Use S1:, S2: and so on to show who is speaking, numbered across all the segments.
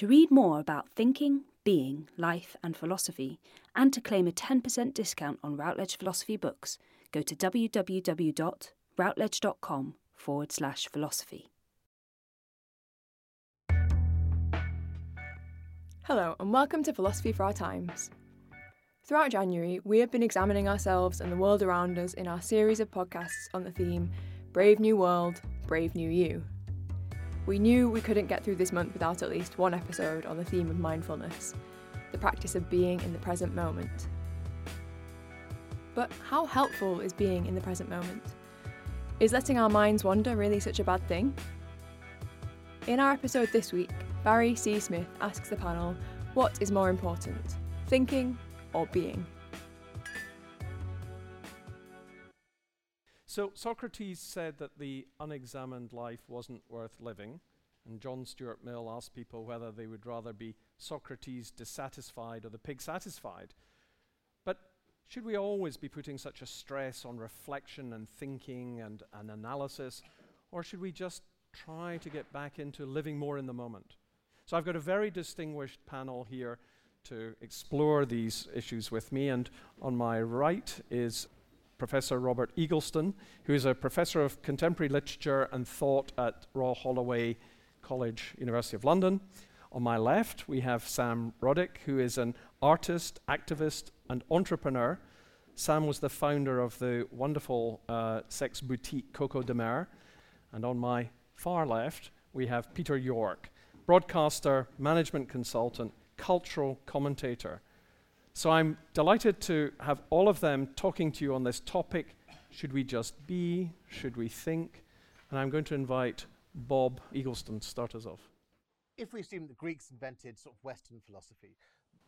S1: To read more about thinking, being, life, and philosophy, and to claim a 10% discount on Routledge Philosophy books, go to www.routledge.com forward slash philosophy.
S2: Hello, and welcome to Philosophy for Our Times. Throughout January, we have been examining ourselves and the world around us in our series of podcasts on the theme Brave New World, Brave New You. We knew we couldn't get through this month without at least one episode on the theme of mindfulness, the practice of being in the present moment. But how helpful is being in the present moment? Is letting our minds wander really such a bad thing? In our episode this week, Barry C. Smith asks the panel what is more important, thinking or being?
S3: So Socrates said that the unexamined life wasn't worth living, and John Stuart Mill asked people whether they would rather be Socrates dissatisfied or the pig satisfied. But should we always be putting such a stress on reflection and thinking and, and analysis, or should we just try to get back into living more in the moment? So I've got a very distinguished panel here to explore these issues with me, and on my right is Professor Robert Eaglestone, who is a professor of contemporary literature and thought at Royal Holloway College, University of London. On my left, we have Sam Roddick, who is an artist, activist, and entrepreneur. Sam was the founder of the wonderful uh, sex boutique Coco de Mer. And on my far left, we have Peter York, broadcaster, management consultant, cultural commentator. So I'm delighted to have all of them talking to you on this topic. Should we just be? Should we think? And I'm going to invite Bob Eaglestone to start us off.
S4: If we assume that the Greeks invented sort of Western philosophy,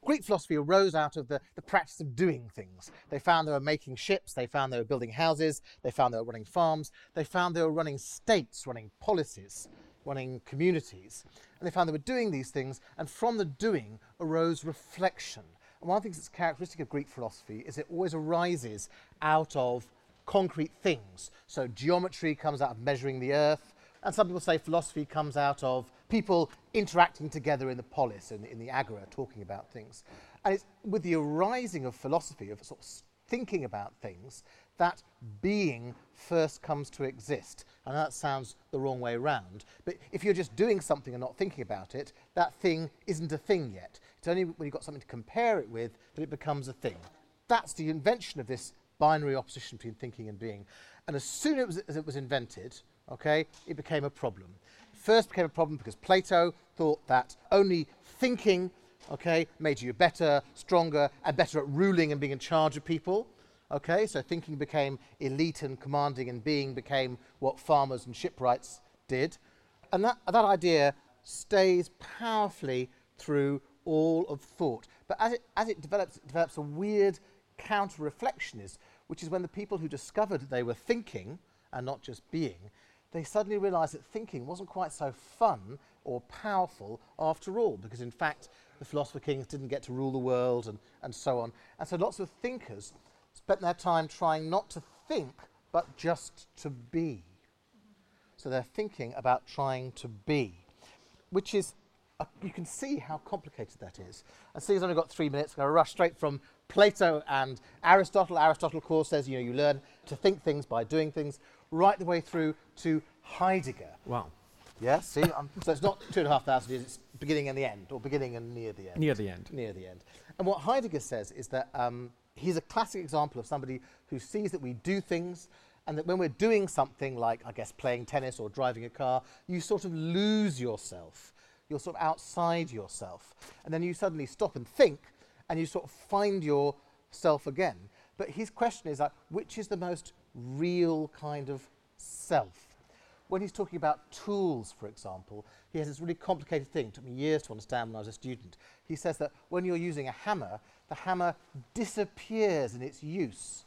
S4: Greek philosophy arose out of the, the practice of doing things. They found they were making ships, they found they were building houses, they found they were running farms, they found they were running states, running policies, running communities. And they found they were doing these things, and from the doing arose reflection one of the things that's characteristic of Greek philosophy is it always arises out of concrete things. So geometry comes out of measuring the earth, and some people say philosophy comes out of people interacting together in the polis, in, in the agora, talking about things. And it's with the arising of philosophy, of sort of thinking about things, that being first comes to exist. And that sounds the wrong way around. But if you're just doing something and not thinking about it, that thing isn't a thing yet. It's only when you've got something to compare it with that it becomes a thing. That's the invention of this binary opposition between thinking and being. And as soon as it was, as it was invented, okay, it became a problem. First became a problem because Plato thought that only thinking, okay, made you better, stronger, and better at ruling and being in charge of people. Okay, so thinking became elite and commanding, and being became what farmers and shipwrights did. And that, that idea stays powerfully through all of thought. But as it, as it develops, it develops a weird counter reflectionist, which is when the people who discovered they were thinking and not just being, they suddenly realized that thinking wasn't quite so fun or powerful after all, because in fact, the philosopher kings didn't get to rule the world and, and so on. And so lots of thinkers spent their time trying not to think, but just to be. So they're thinking about trying to be, which is uh, you can see how complicated that is. And seeing as I've only got three minutes, I'm going to rush straight from Plato and Aristotle. Aristotle, of course, says you know you learn to think things by doing things, right the way through to Heidegger.
S3: Wow.
S4: Yeah, see, so it's not two and a half thousand years, it's beginning and the end, or beginning and near the end.
S3: Near the end.
S4: Near the end. And what Heidegger says is that um, he's a classic example of somebody who sees that we do things and that when we're doing something like, I guess, playing tennis or driving a car, you sort of lose yourself. You're sort of outside yourself. And then you suddenly stop and think and you sort of find yourself again. But his question is like, which is the most real kind of self? When he's talking about tools, for example, he has this really complicated thing. It took me years to understand when I was a student. He says that when you're using a hammer, the hammer disappears in its use.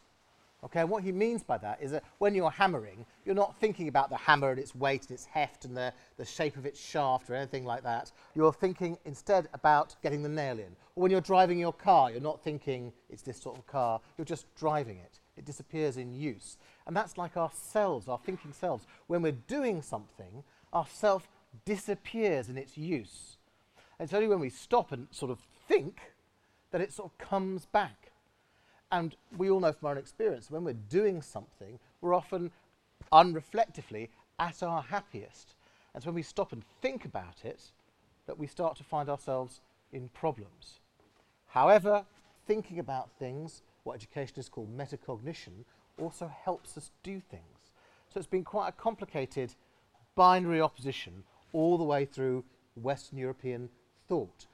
S4: Okay, and what he means by that is that when you're hammering, you're not thinking about the hammer and its weight and its heft and the, the shape of its shaft or anything like that. You're thinking instead about getting the nail in. Or when you're driving your car, you're not thinking it's this sort of car, you're just driving it. It disappears in use. And that's like ourselves, our thinking selves. When we're doing something, our self disappears in its use. And it's only when we stop and sort of think that it sort of comes back. And we all know from our own experience, when we're doing something, we're often unreflectively at our happiest. And so when we stop and think about it, that we start to find ourselves in problems. However, thinking about things, what education is called metacognition, also helps us do things. So it's been quite a complicated binary opposition all the way through Western European thought.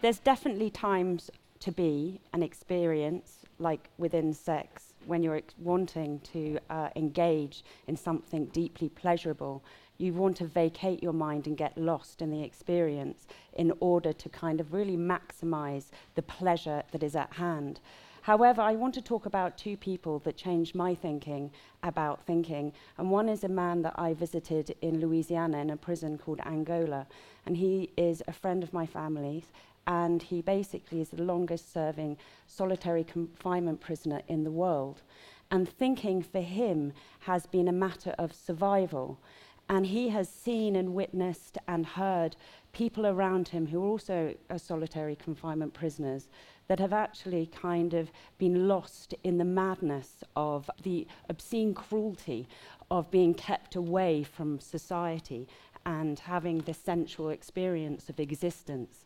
S5: There's definitely times to be an experience, like within sex, when you're ex- wanting to uh, engage in something deeply pleasurable. You want to vacate your mind and get lost in the experience in order to kind of really maximize the pleasure that is at hand. However, I want to talk about two people that changed my thinking about thinking. And one is a man that I visited in Louisiana in a prison called Angola. And he is a friend of my family's. And he basically is the longest serving solitary confinement prisoner in the world. And thinking for him has been a matter of survival. And he has seen and witnessed and heard people around him who are also solitary confinement prisoners that have actually kind of been lost in the madness of the obscene cruelty of being kept away from society and having the sensual experience of existence.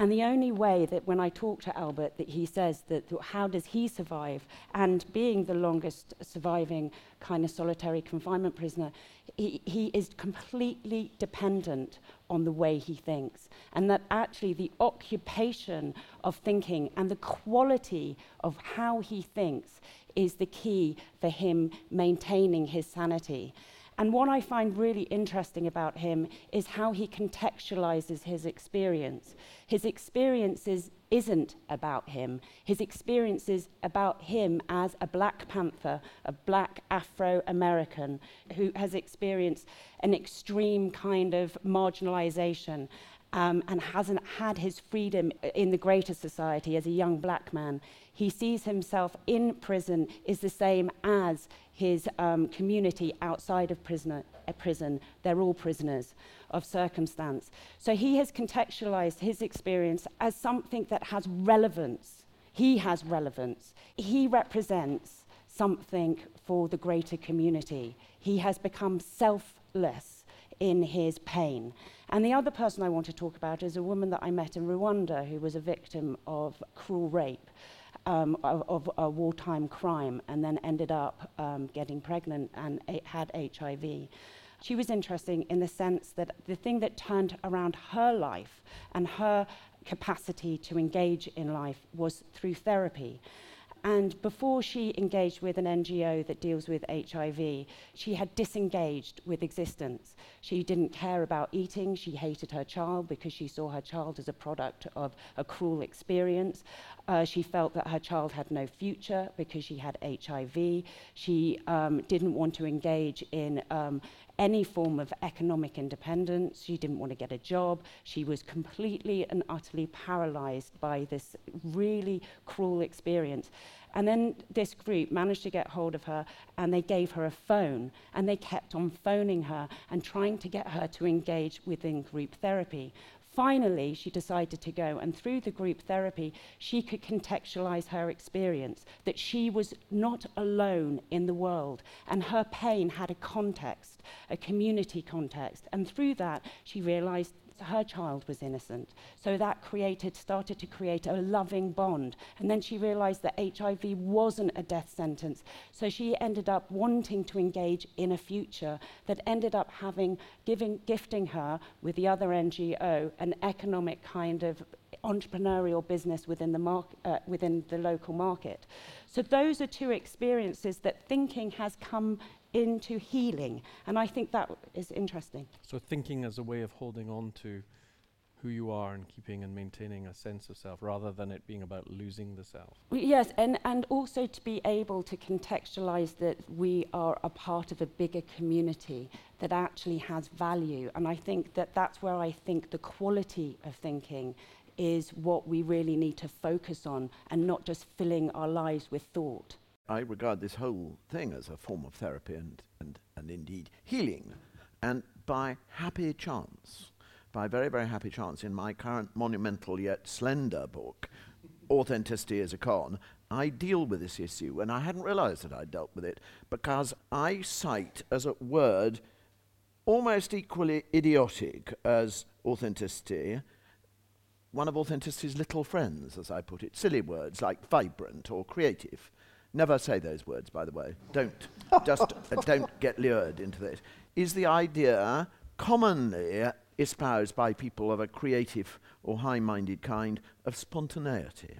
S5: And the only way that when I talk to Albert, that he says that how does he survive? And being the longest surviving kind of solitary confinement prisoner, he, he is completely dependent on the way he thinks. And that actually the occupation of thinking and the quality of how he thinks is the key for him maintaining his sanity. And what I find really interesting about him is how he contextualizes his experience. His experiences isn't about him. His experience is about him as a Black Panther, a black Afro American who has experienced an extreme kind of marginalization um, and hasn't had his freedom in the greater society as a young black man. He sees himself in prison is the same as his um, community outside of prisoner, uh, prison. They're all prisoners of circumstance. So he has contextualized his experience as something that has relevance. He has relevance. He represents something for the greater community. He has become selfless in his pain. And the other person I want to talk about is a woman that I met in Rwanda who was a victim of cruel rape um, of, of a wartime crime and then ended up um, getting pregnant and had HIV. She was interesting in the sense that the thing that turned around her life and her capacity to engage in life was through therapy. And before she engaged with an NGO that deals with HIV, she had disengaged with existence. She didn't care about eating. She hated her child because she saw her child as a product of a cruel experience. Uh, she felt that her child had no future because she had HIV. She um, didn't want to engage in um, any form of economic independence. She didn't want to get a job. She was completely and utterly paralyzed by this really cruel experience. And then this group managed to get hold of her and they gave her a phone and they kept on phoning her and trying to get her to engage within group therapy. Finally, she decided to go, and through the group therapy, she could contextualize her experience that she was not alone in the world, and her pain had a context, a community context. And through that, she realized her child was innocent. So that created, started to create a loving bond. And then she realized that HIV wasn't a death sentence. So she ended up wanting to engage in a future that ended up having, giving, gifting her with the other NGO an economic kind of entrepreneurial business within the, mar- uh, within the local market. So those are two experiences that thinking has come into healing. And I think that is interesting.
S3: So thinking as a way of holding on to who you are and keeping and maintaining a sense of self rather than it being about losing the self.
S5: Yes, and, and also to be able to contextualize that we are a part of a bigger community that actually has value. And I think that that's where I think the quality of thinking is what we really need to focus on and not just filling our lives with thought.
S6: I regard this whole thing as a form of therapy and, and, and indeed healing. And by happy chance, by very, very happy chance, in my current monumental yet slender book, Authenticity is a Con, I deal with this issue, and I hadn't realized that I'd dealt with it because I cite as a word almost equally idiotic as authenticity one of authenticity's little friends, as I put it, silly words like vibrant or creative. Never say those words, by the way. Don't. Just uh, don't get lured into this. Is the idea commonly espoused by people of a creative or high minded kind of spontaneity.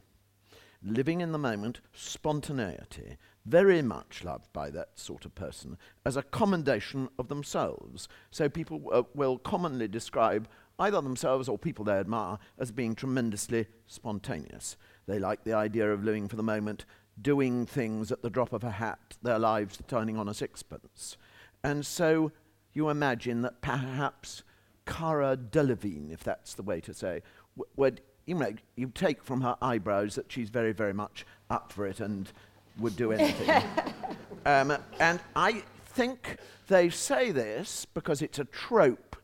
S6: Living in the moment, spontaneity, very much loved by that sort of person as a commendation of themselves. So people uh, will commonly describe either themselves or people they admire as being tremendously spontaneous. They like the idea of living for the moment, doing things at the drop of a hat, their lives turning on a sixpence. And so you imagine that perhaps Cara Delevingne, if that's the way to say, w- would you know you take from her eyebrows that she's very very much up for it and would do anything. um, and I think they say this because it's a trope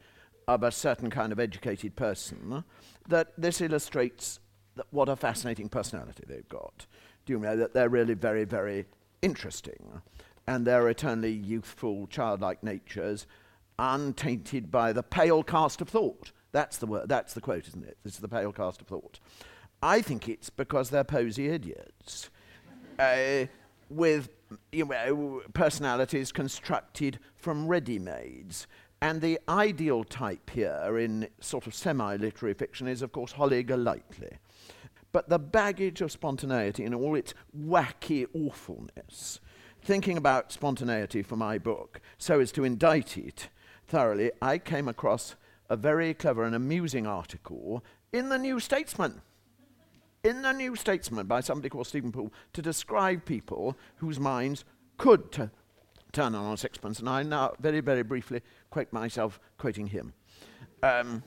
S6: of a certain kind of educated person, that this illustrates that what a fascinating personality they've got. Do you know that they're really very, very interesting? And their eternally youthful, childlike natures, untainted by the pale cast of thought. That's the word, that's the quote, isn't it? This is the pale cast of thought. I think it's because they're posy idiots. uh, with you know, personalities constructed from ready-mades and the ideal type here in sort of semi literary fiction is, of course, Holly Golightly. But the baggage of spontaneity in all its wacky awfulness, thinking about spontaneity for my book so as to indict it thoroughly, I came across a very clever and amusing article in the New Statesman. In the New Statesman by somebody called Steven Poole to describe people whose minds could t- turn on a sixpence. And I now, very, very briefly, quote myself quoting him. Um,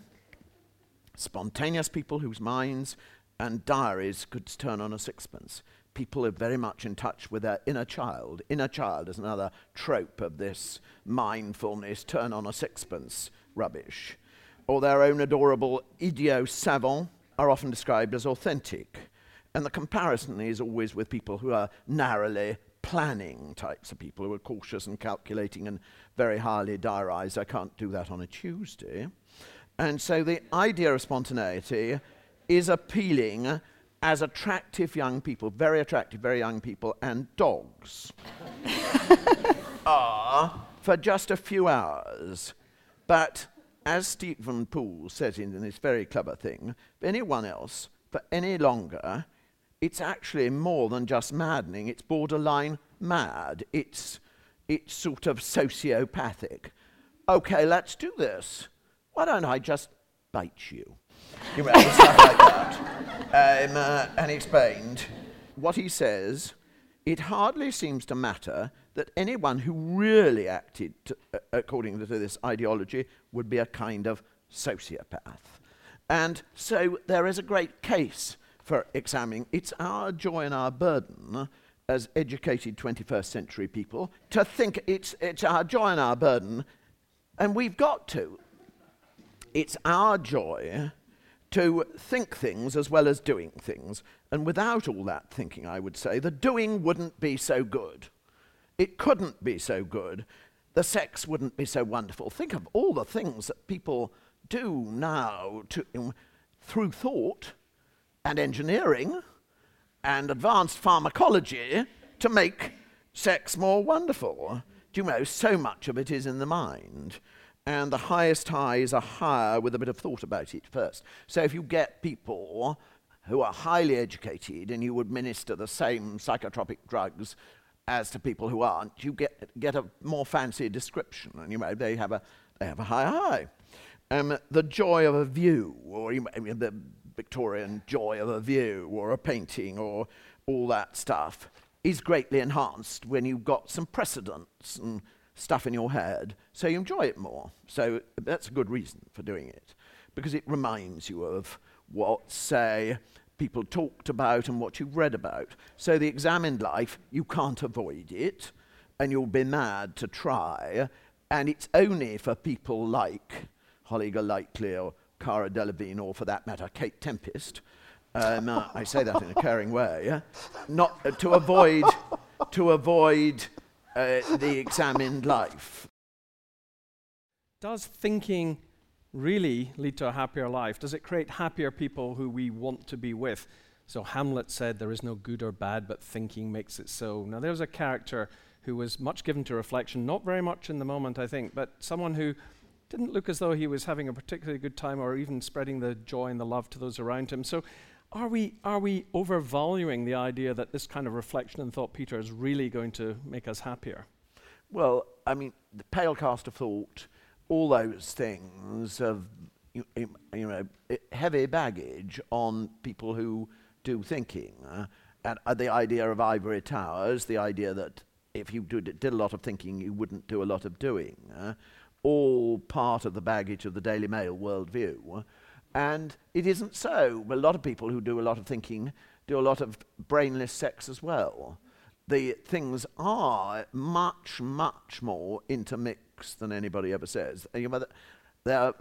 S6: spontaneous people whose minds and diaries could turn on a sixpence. People are very much in touch with their inner child. Inner child is another trope of this mindfulness, turn on a sixpence rubbish. Or their own adorable idiot savant are often described as authentic. And the comparison is always with people who are narrowly planning types of people who are cautious and calculating and very highly diarised. I can't do that on a Tuesday. And so the idea of spontaneity is appealing as attractive young people, very attractive, very young people, and dogs are for just a few hours. But as Steven Poole says in, this very clever thing, anyone else for any longer it's actually more than just maddening, it's borderline mad. It's, it's sort of sociopathic. Okay, let's do this. Why don't I just bite you? You know, stuff like that. Um, uh, and explained what he says. It hardly seems to matter that anyone who really acted to, uh, according to this ideology would be a kind of sociopath. And so there is a great case for examining. It's our joy and our burden as educated 21st century people to think it's, it's our joy and our burden, and we've got to. It's our joy to think things as well as doing things. And without all that thinking, I would say, the doing wouldn't be so good. It couldn't be so good. The sex wouldn't be so wonderful. Think of all the things that people do now to, um, through thought and engineering and advanced pharmacology to make sex more wonderful. Do you know, so much of it is in the mind. And the highest highs are higher with a bit of thought about it first. So if you get people who are highly educated and you administer the same psychotropic drugs as to people who aren't, you get, get a more fancy description. And you know, they have a, they have a high high. Um, the joy of a view, or you know, the Victorian joy of a view, or a painting, or all that stuff, is greatly enhanced when you've got some precedents and stuff in your head, so you enjoy it more. So that's a good reason for doing it, because it reminds you of what, say, people talked about and what you've read about. So the examined life, you can't avoid it, and you'll be mad to try, and it's only for people like Holly Golightly or Cara Delevingne, or for that matter, Kate Tempest, um, I say that in a caring way, yeah? not uh, to avoid to avoid uh, the examined life.
S3: Does thinking really lead to a happier life? Does it create happier people who we want to be with? So Hamlet said, There is no good or bad, but thinking makes it so. Now, there's a character who was much given to reflection, not very much in the moment, I think, but someone who didn't look as though he was having a particularly good time or even spreading the joy and the love to those around him. So are we, are we overvaluing the idea that this kind of reflection and thought, Peter, is really going to make us happier?
S6: Well, I mean, the pale cast of thought, all those things have you, you know, heavy baggage on people who do thinking. Uh, and uh, the idea of ivory towers, the idea that if you did, did a lot of thinking, you wouldn't do a lot of doing, uh, all part of the baggage of the Daily Mail worldview. And it isn't so. A lot of people who do a lot of thinking do a lot of brainless sex as well. The things are much, much more intermixed than anybody ever says. There are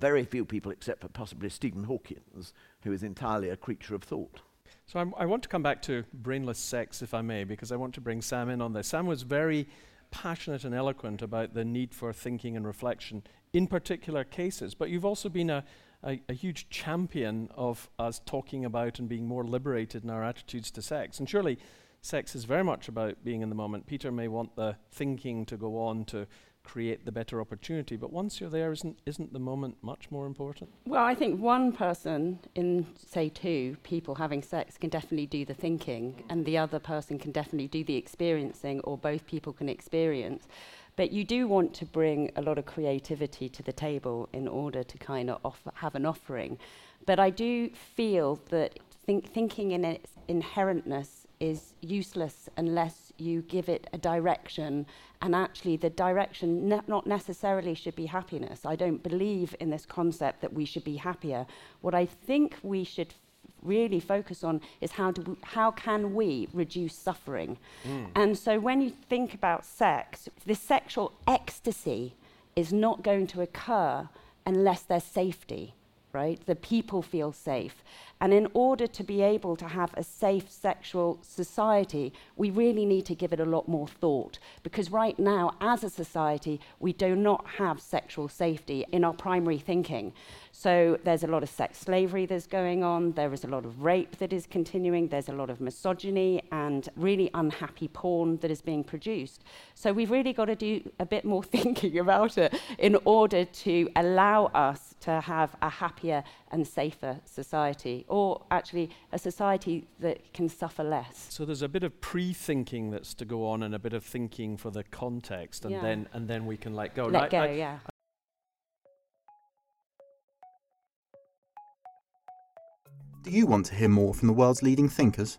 S6: very few people, except for possibly Stephen Hawkins, who is entirely a creature of thought.
S3: So I'm, i want to come back to brainless sex, if I may, because I want to bring Sam in on this. Sam was very passionate and eloquent about the need for thinking and reflection in particular cases, but you've also been a, a, a, huge champion of us talking about and being more liberated in our attitudes to sex. And surely sex is very much about being in the moment. Peter may want the thinking to go on to create the better opportunity, but once you're there, isn't, isn't the moment much more important?
S5: Well, I think one person in, say, two people having sex can definitely do the thinking, and the other person can definitely do the experiencing, or both people can experience. But you do want to bring a lot of creativity to the table in order to kind of have an offering. But I do feel that think, thinking in its inherentness is useless unless you give it a direction. And actually the direction ne- not necessarily should be happiness. I don't believe in this concept that we should be happier. What i think we should really focus on is how, do we, how can we reduce suffering? Mm. And so when you think about sex, this sexual ecstasy is not going to occur unless there's safety, right? The people feel safe. And in order to be able to have a safe sexual society, we really need to give it a lot more thought. Because right now, as a society, we do not have sexual safety in our primary thinking. So there's a lot of sex slavery that's going on, there is a lot of rape that is continuing, there's a lot of misogyny and really unhappy porn that is being produced. So we've really got to do a bit more thinking about it in order to allow us to have a happier and safer society, or actually a society that can suffer less.
S3: So there's a bit of pre-thinking that's to go on, and a bit of thinking for the context, and yeah. then and then we can let go.
S5: Let go, I, yeah.
S7: Do you want to hear more from the world's leading thinkers?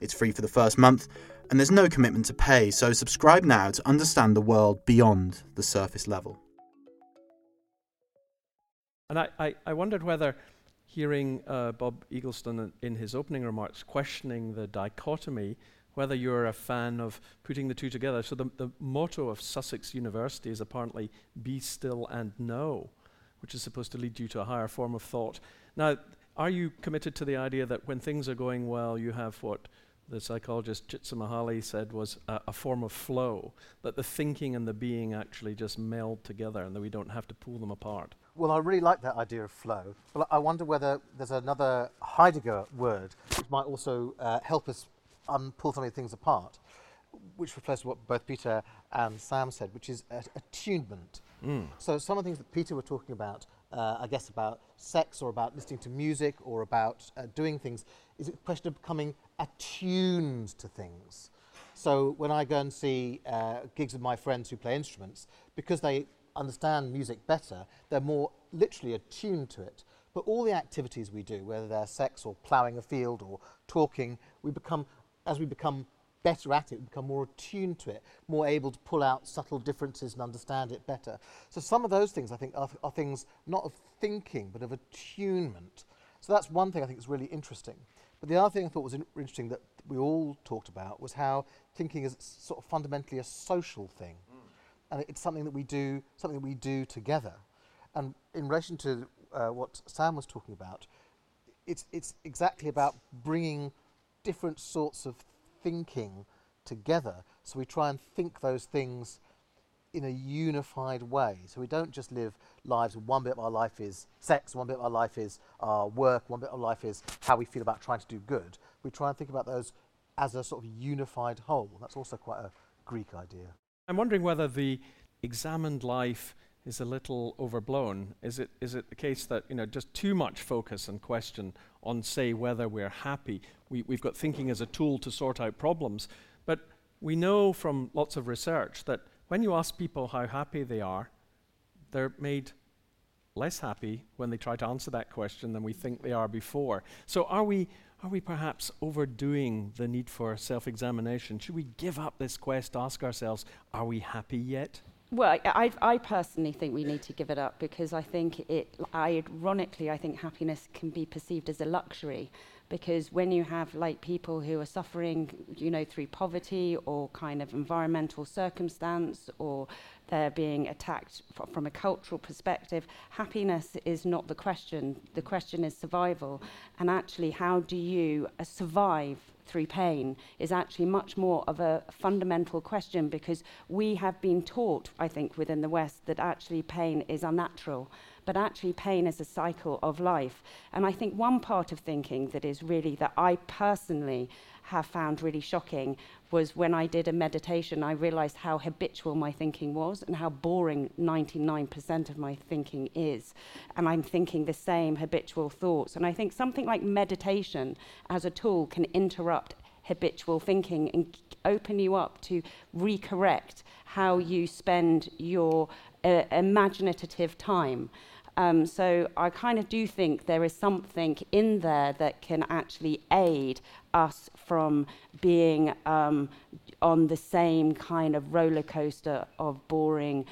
S7: It's free for the first month, and there's no commitment to pay, so subscribe now to understand the world beyond the surface level.
S3: And I, I, I wondered whether hearing uh, Bob Eaglestone in his opening remarks questioning the dichotomy, whether you're a fan of putting the two together. So the, the motto of Sussex University is apparently be still and know, which is supposed to lead you to a higher form of thought. Now, are you committed to the idea that when things are going well, you have what the psychologist Csikszentmihalyi said was a, a, form of flow, that the thinking and the being actually just meld together and that we don't have to pull them apart.
S4: Well, I really like that idea of flow. But I wonder whether there's another Heidegger word which might also uh, help us um, pull some of the things apart, which reflects what both Peter and Sam said, which is attunement. Mm. So some of the things that Peter were talking about, uh, I guess about sex or about listening to music or about uh, doing things, is a question of becoming attuned to things. So when I go and see uh, gigs of my friends who play instruments, because they understand music better, they're more literally attuned to it. But all the activities we do, whether they're sex or ploughing a field or talking, we become, as we become better at it, we become more attuned to it, more able to pull out subtle differences and understand it better. So some of those things, I think, are, are things not of thinking, but of attunement. So that's one thing I think is really interesting. But the other thing I thought was interesting that we all talked about was how thinking is sort of fundamentally a social thing, mm. and it's something that we do, something that we do together. And in relation to uh, what Sam was talking about, it's it's exactly about bringing different sorts of thinking together. So we try and think those things in a unified way. So we don't just live lives, one bit of our life is sex, one bit of our life is our work, one bit of life is how we feel about trying to do good. We try and think about those as a sort of unified whole. That's also quite a Greek idea.
S3: I'm wondering whether the examined life is a little overblown. Is it, is it the case that you know, just too much focus and question on, say, whether we're happy? We, we've got thinking as a tool to sort out problems, but we know from lots of research that when you ask people how happy they are, they're made less happy when they try to answer that question than we think they are before. So are we are we perhaps overdoing the need for self-examination? Should we give up this quest, ask ourselves, are we happy yet?
S5: Well, I, I, personally think we need to give it up because I think it, ironically, I think happiness can be perceived as a luxury because when you have like people who are suffering, you know, through poverty or kind of environmental circumstance or they're being attacked f- from a cultural perspective, happiness is not the question. The question is survival. And actually, how do you uh, survive through pain is actually much more of a fundamental question because we have been taught, I think, within the West that actually pain is unnatural but actually pain is a cycle of life. And I think one part of thinking that is really that I personally have found really shocking was when I did a meditation, I realized how habitual my thinking was and how boring 99% of my thinking is. And I'm thinking the same habitual thoughts. And I think something like meditation as a tool can interrupt habitual thinking and open you up to recorrect how you spend your uh, imaginative time. Um, so I kind of do think there is something in there that can actually aid us from being um, on the same kind of roller coaster of boring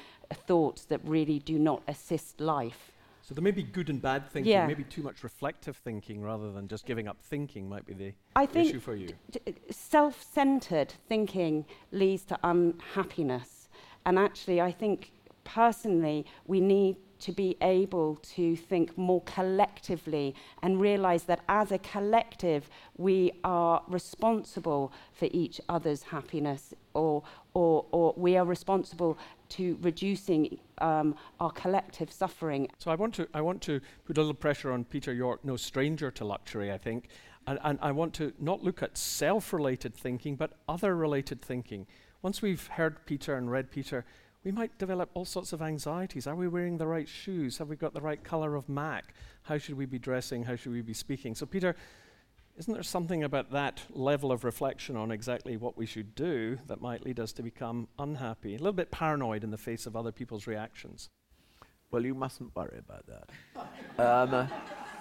S5: thoughts that really do not assist life.
S3: So there may be good and bad thinking, yeah. maybe too much reflective thinking rather than just giving up thinking might be the
S5: I think
S3: issue for you.
S5: D- self-centered thinking leads to unhappiness. And actually I think personally we need to be able to think more collectively and realize that as a collective we are responsible for each other's happiness or, or, or we are responsible to reducing um, our collective suffering.
S3: So I want, to, I want to put a little pressure on Peter York, no stranger to luxury, I think. And, and I want to not look at self related thinking, but other related thinking. Once we've heard Peter and read Peter, we might develop all sorts of anxieties. Are we wearing the right shoes? Have we got the right color of Mac? How should we be dressing? How should we be speaking? So, Peter, isn't there something about that level of reflection on exactly what we should do that might lead us to become unhappy, a little bit paranoid in the face of other people's reactions?
S6: Well, you mustn't worry about that. um, uh,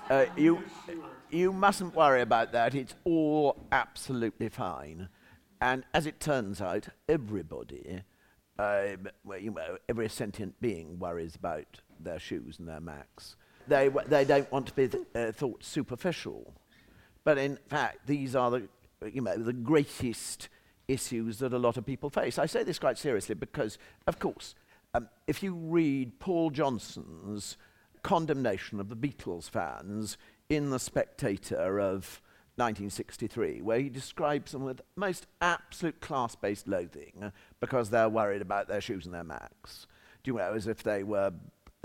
S6: uh, you, you mustn't worry about that. It's all absolutely fine. And as it turns out, everybody uh, well, you know, every sentient being worries about their shoes and their Macs. they, w- they don't want to be th- uh, thought superficial. But in fact, these are the, you know, the greatest issues that a lot of people face. I say this quite seriously because, of course, um, if you read Paul Johnson's condemnation of the Beatles fans in The Spectator of 1963, where he describes them with most absolute class based loathing uh, because they're worried about their shoes and their Macs. Do you know, as if they were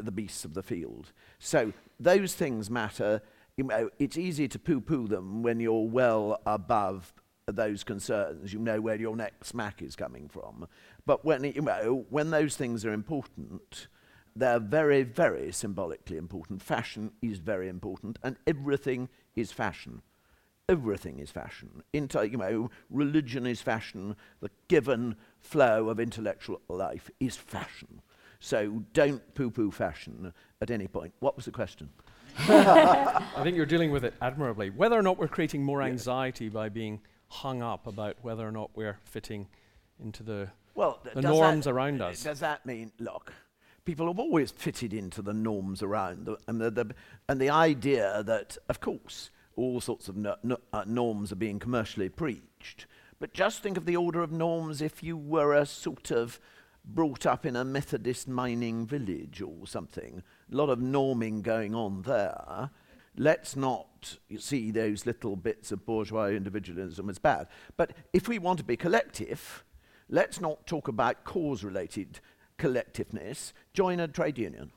S6: the beasts of the field. So those things matter. You know, it's easy to poo poo them when you're well above those concerns. You know where your next smack is coming from. But when, you know, when those things are important, they're very, very symbolically important. Fashion is very important, and everything is fashion. Everything is fashion. Inter, you know, religion is fashion. The given flow of intellectual life is fashion. So don't poo poo fashion at any point. What was the question?
S3: I think you're dealing with it admirably. Whether or not we're creating more anxiety yeah. by being hung up about whether or not we're fitting into the,
S6: well,
S3: the norms around us.
S6: Does that mean, look, people have always fitted into the norms around them, and the, the, and the idea that, of course, all sorts of no, no, uh, norms are being commercially preached. But just think of the order of norms if you were a sort of brought up in a Methodist mining village or something. A lot of norming going on there. Let's not see those little bits of bourgeois individualism as bad. But if we want to be collective, let's not talk about cause related collectiveness. Join a trade union.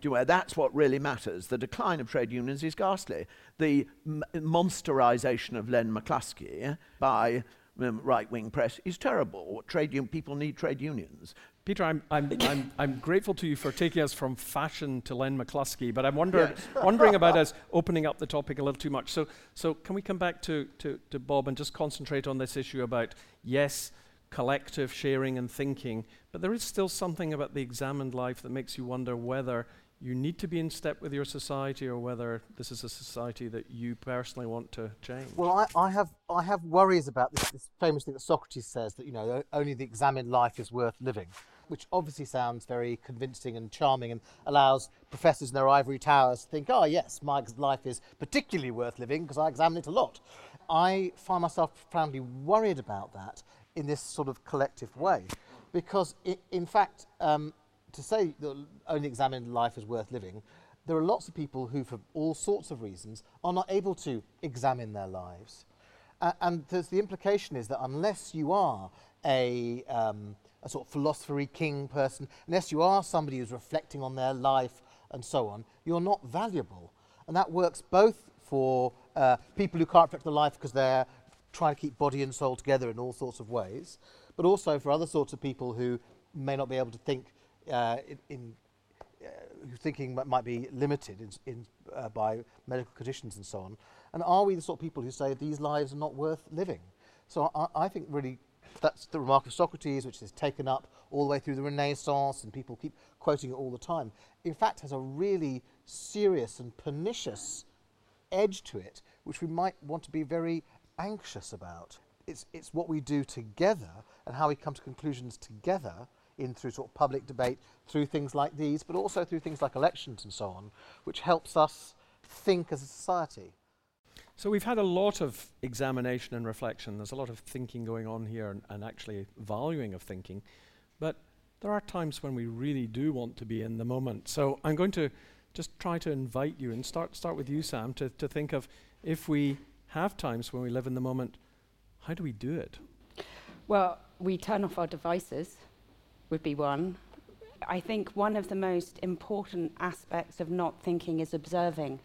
S6: Do you That's what really matters. The decline of trade unions is ghastly. The m- monsterization of Len McCluskey by um, right-wing press is terrible. Trade un- people need trade unions.
S3: Peter, I'm, I'm, I'm, I'm grateful to you for taking us from fashion to Len McCluskey, but I'm wonder, yes. wondering about us opening up the topic a little too much. So, so can we come back to, to, to Bob and just concentrate on this issue about, yes, collective sharing and thinking, but there is still something about the examined life that makes you wonder whether you need to be in step with your society or whether this is a society that you personally want to change?
S4: Well, I, I have I have worries about this, this, famous thing that Socrates says that you know only the examined life is worth living, which obviously sounds very convincing and charming and allows professors in their ivory towers to think, oh yes, my life is particularly worth living because I examine it a lot. I find myself profoundly worried about that in this sort of collective way, because in fact. Um, to say that only examined life is worth living, there are lots of people who, for all sorts of reasons, are not able to examine their lives. Uh, and the implication is that unless you are a, um, a sort of philosophy king person, unless you are somebody who's reflecting on their life and so on, you're not valuable. And that works both for uh, people who can't reflect their life because they're trying to keep body and soul together in all sorts of ways, but also for other sorts of people who may not be able to think uh, in, in uh, thinking might be limited in, in, uh, by medical conditions and so on? And are we the sort of people who say these lives are not worth living? So I, I think really that's the remark of Socrates, which is taken up all the way through the Renaissance, and people keep quoting it all the time. In fact, has a really serious and pernicious edge to it, which we might want to be very anxious about. It's, it's what we do together and how we come to conclusions together in through sort of public debate, through things like these, but also through things like elections and so on, which helps us think as a society.
S3: So we've had a lot of examination and reflection. There's a lot of thinking going on here and, and actually valuing of thinking. But there are times when we really do want to be in the moment. So I'm going to just try to invite you and start start with you, Sam, to, to think of if we have times when we live in the moment, how do we do it?
S5: Well, we turn off our devices would be one. I think one of the most important aspects of not thinking is observing,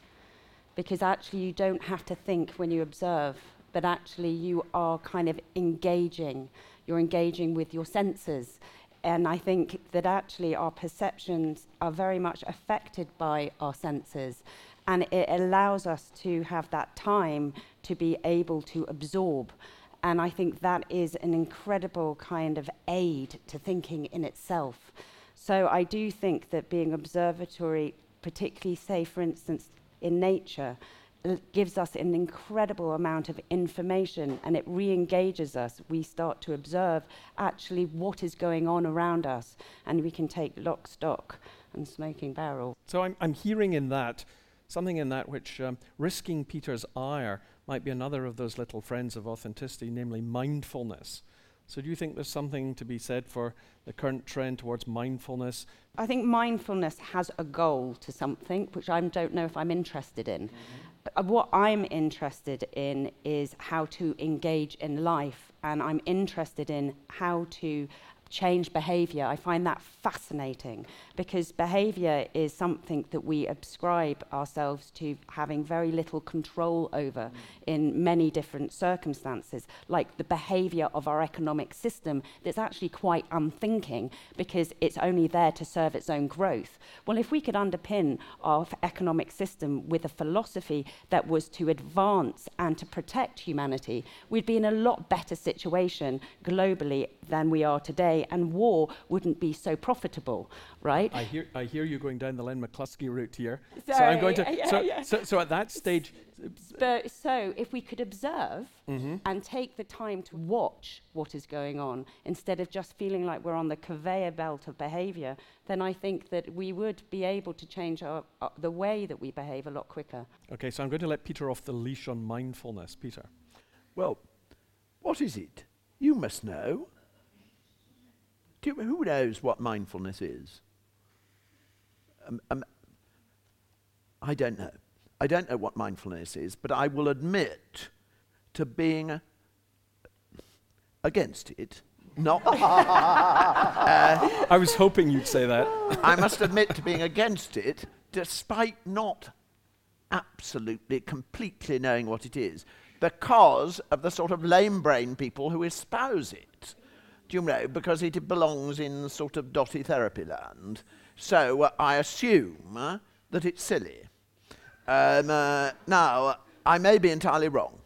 S5: because actually you don't have to think when you observe, but actually you are kind of engaging. You're engaging with your senses. And I think that actually our perceptions are very much affected by our senses. And it allows us to have that time to be able to absorb. And I think that is an incredible kind of aid to thinking in itself. So I do think that being observatory, particularly, say, for instance, in nature, gives us an incredible amount of information and it re engages us. We start to observe actually what is going on around us and we can take lock stock and smoking barrel.
S3: So I'm, I'm hearing in that something in that which um, risking Peter's ire might be another of those little friends of authenticity, namely mindfulness. So, do you think there's something to be said for the current trend towards mindfulness?
S5: I think mindfulness has a goal to something, which I don't know if I'm interested in. Mm-hmm. Uh, what I'm interested in is how to engage in life, and I'm interested in how to change behavior. I find that fascinating because behavior is something that we ascribe ourselves to having very little control over mm. in many different circumstances, like the behavior of our economic system that's actually quite unthinking because it's only there to serve its own growth. Well, if we could underpin our economic system with a philosophy that was to advance and to protect humanity, we'd be in a lot better situation globally than we are today, and war wouldn't be so profitable, right?
S3: I hear, I hear you going down the Len McCluskey route here.
S5: Sorry,
S3: so I'm going to.
S5: yeah,
S3: so,
S5: yeah.
S3: so, so, at that stage.
S5: But so if we could observe
S3: mm-hmm.
S5: and take the time to watch what is going on instead of just feeling like we're on the conveyor belt of behaviour, then I think that we would be able to change our, uh, the way that we behave a lot quicker.
S3: Okay, so I'm going to let Peter off the leash on mindfulness. Peter.
S6: Well, what is it? You must know. You, who knows what mindfulness is? Um, um, I don't know. I don't know what mindfulness is, but I will admit to being against it. Not. uh,
S3: I was hoping you'd say that.
S6: I must admit to being against it, despite not absolutely, completely knowing what it is, because of the sort of lame brain people who espouse it. Do you know? Because it belongs in sort of dotty therapy land. So uh, I assume uh, that it's silly. Um, uh, now, I may be entirely wrong.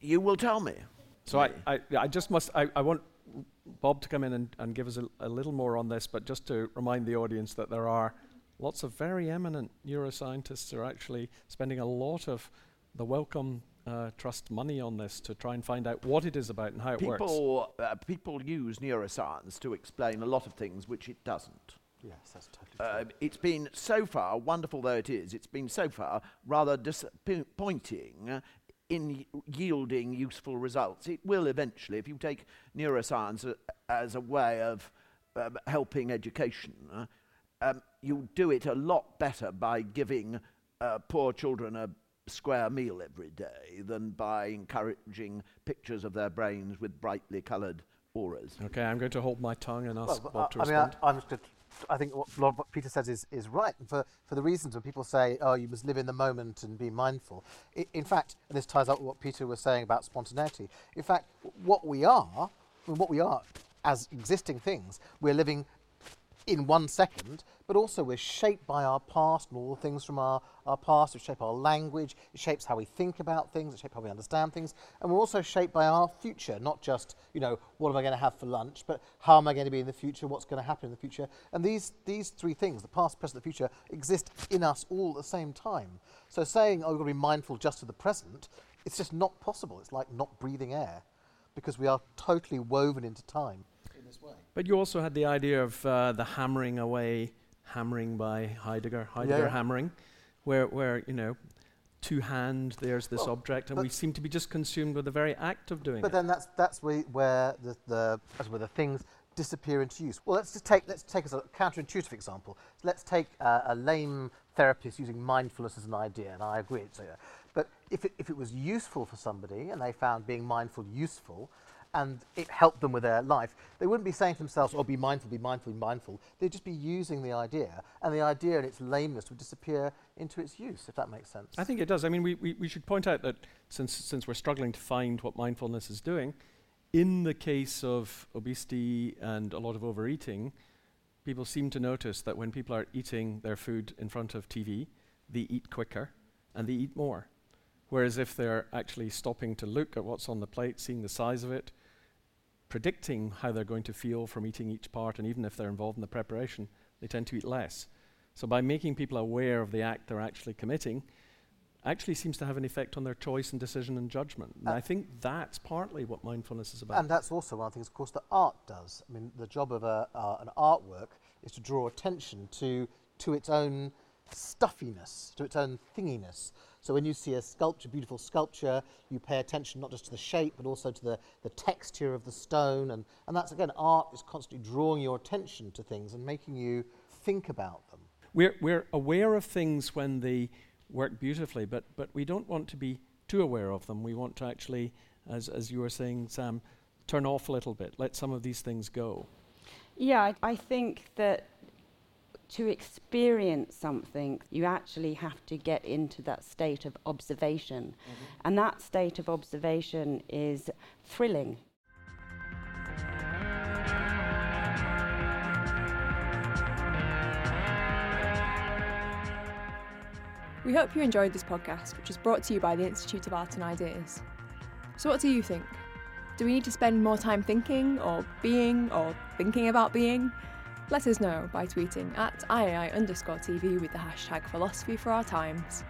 S6: You will tell me.
S3: So I, I, I just must, I, I want Bob to come in and, and give us a, a little more on this, but just to remind the audience that there are lots of very eminent neuroscientists who are actually spending a lot of the Wellcome uh, Trust money on this to try and find out what it is about and how it
S6: people, works. Uh, people use neuroscience to explain a lot of things which it doesn't.
S4: Yes, that's totally uh, true.
S6: It's been so far, wonderful though it is, it's been so far rather disappointing in yielding useful results. It will eventually, if you take neuroscience a, as a way of um, helping education, uh, um, you do it a lot better by giving uh, poor children a square meal every day than by encouraging pictures of their brains with brightly coloured auras.
S3: Okay, I'm going to hold my tongue and ask
S4: well,
S3: Bob to
S4: I
S3: respond.
S4: Mean, I, I'm just I think what, what Peter says is, is right. And for, for the reasons when people say, oh, you must live in the moment and be mindful. I, in fact, and this ties up with what Peter was saying about spontaneity, in fact, what we are, I mean, what we are as existing things, we're living in one second, but also we're shaped by our past and all the things from our, our past. It shapes our language, it shapes how we think about things, it shapes how we understand things, and we're also shaped by our future, not just, you know, what am I going to have for lunch, but how am I going to be in the future, what's going to happen in the future. And these, these three things, the past, present, the future, exist in us all at the same time. So saying, oh, we've got to be mindful just of the present, it's just not possible. It's like not breathing air because we are totally woven into time this way.
S3: But you also had the idea of uh, the hammering away, hammering by Heidegger, Heidegger yeah. hammering, where, where, you know, two hand, there's this well, object, and we seem to be just consumed with the very act of doing
S4: but
S3: it.
S4: But then that's, that's where, where, the, the, where the things disappear into use. Well, let's just take, let's take as a counterintuitive example. Let's take uh, a lame therapist using mindfulness as an idea, and I agree. So, but if it, if it was useful for somebody and they found being mindful useful, and it helped them with their life, they wouldn't be saying to themselves, oh, be mindful, be mindful, be mindful. They'd just be using the idea, and the idea and its lameness would disappear into its use, if that makes sense.
S3: I think it does. I mean, we, we, we should point out that since, since we're struggling to find what mindfulness is doing, in the case of obesity and a lot of overeating, people seem to notice that when people are eating their food in front of TV, they eat quicker and they eat more. Whereas if they're actually stopping to look at what's on the plate, seeing the size of it, predicting how they're going to feel from eating each part, and even if they're involved in the preparation, they tend to eat less. So by making people aware of the act they're actually committing, actually seems to have an effect on their choice and decision and judgment. And uh, I think that's partly what mindfulness is about.
S4: And that's also one of the things, of course, that art does. I mean, the job of a, uh, an artwork is to draw attention to to its own stuffiness, to its own thinginess. So when you see a sculpture, beautiful sculpture, you pay attention not just to the shape, but also to the, the texture of the stone. And, and that's, again, art is constantly drawing your attention to things and making you think about them.
S3: We're, we're aware of things when they work beautifully, but, but we don't want to be too aware of them. We want to actually, as, as you were saying, Sam, turn off a little bit, let some of these things go.
S5: Yeah, I, I think that to experience something, you actually have to get into that state of observation. Mm-hmm. And that state of observation is thrilling.
S2: We hope you enjoyed this podcast, which is brought to you by the Institute of Art and Ideas. So, what do you think? Do we need to spend more time thinking, or being, or thinking about being? Let us know by tweeting at IAI underscore TV with the hashtag philosophy for our times.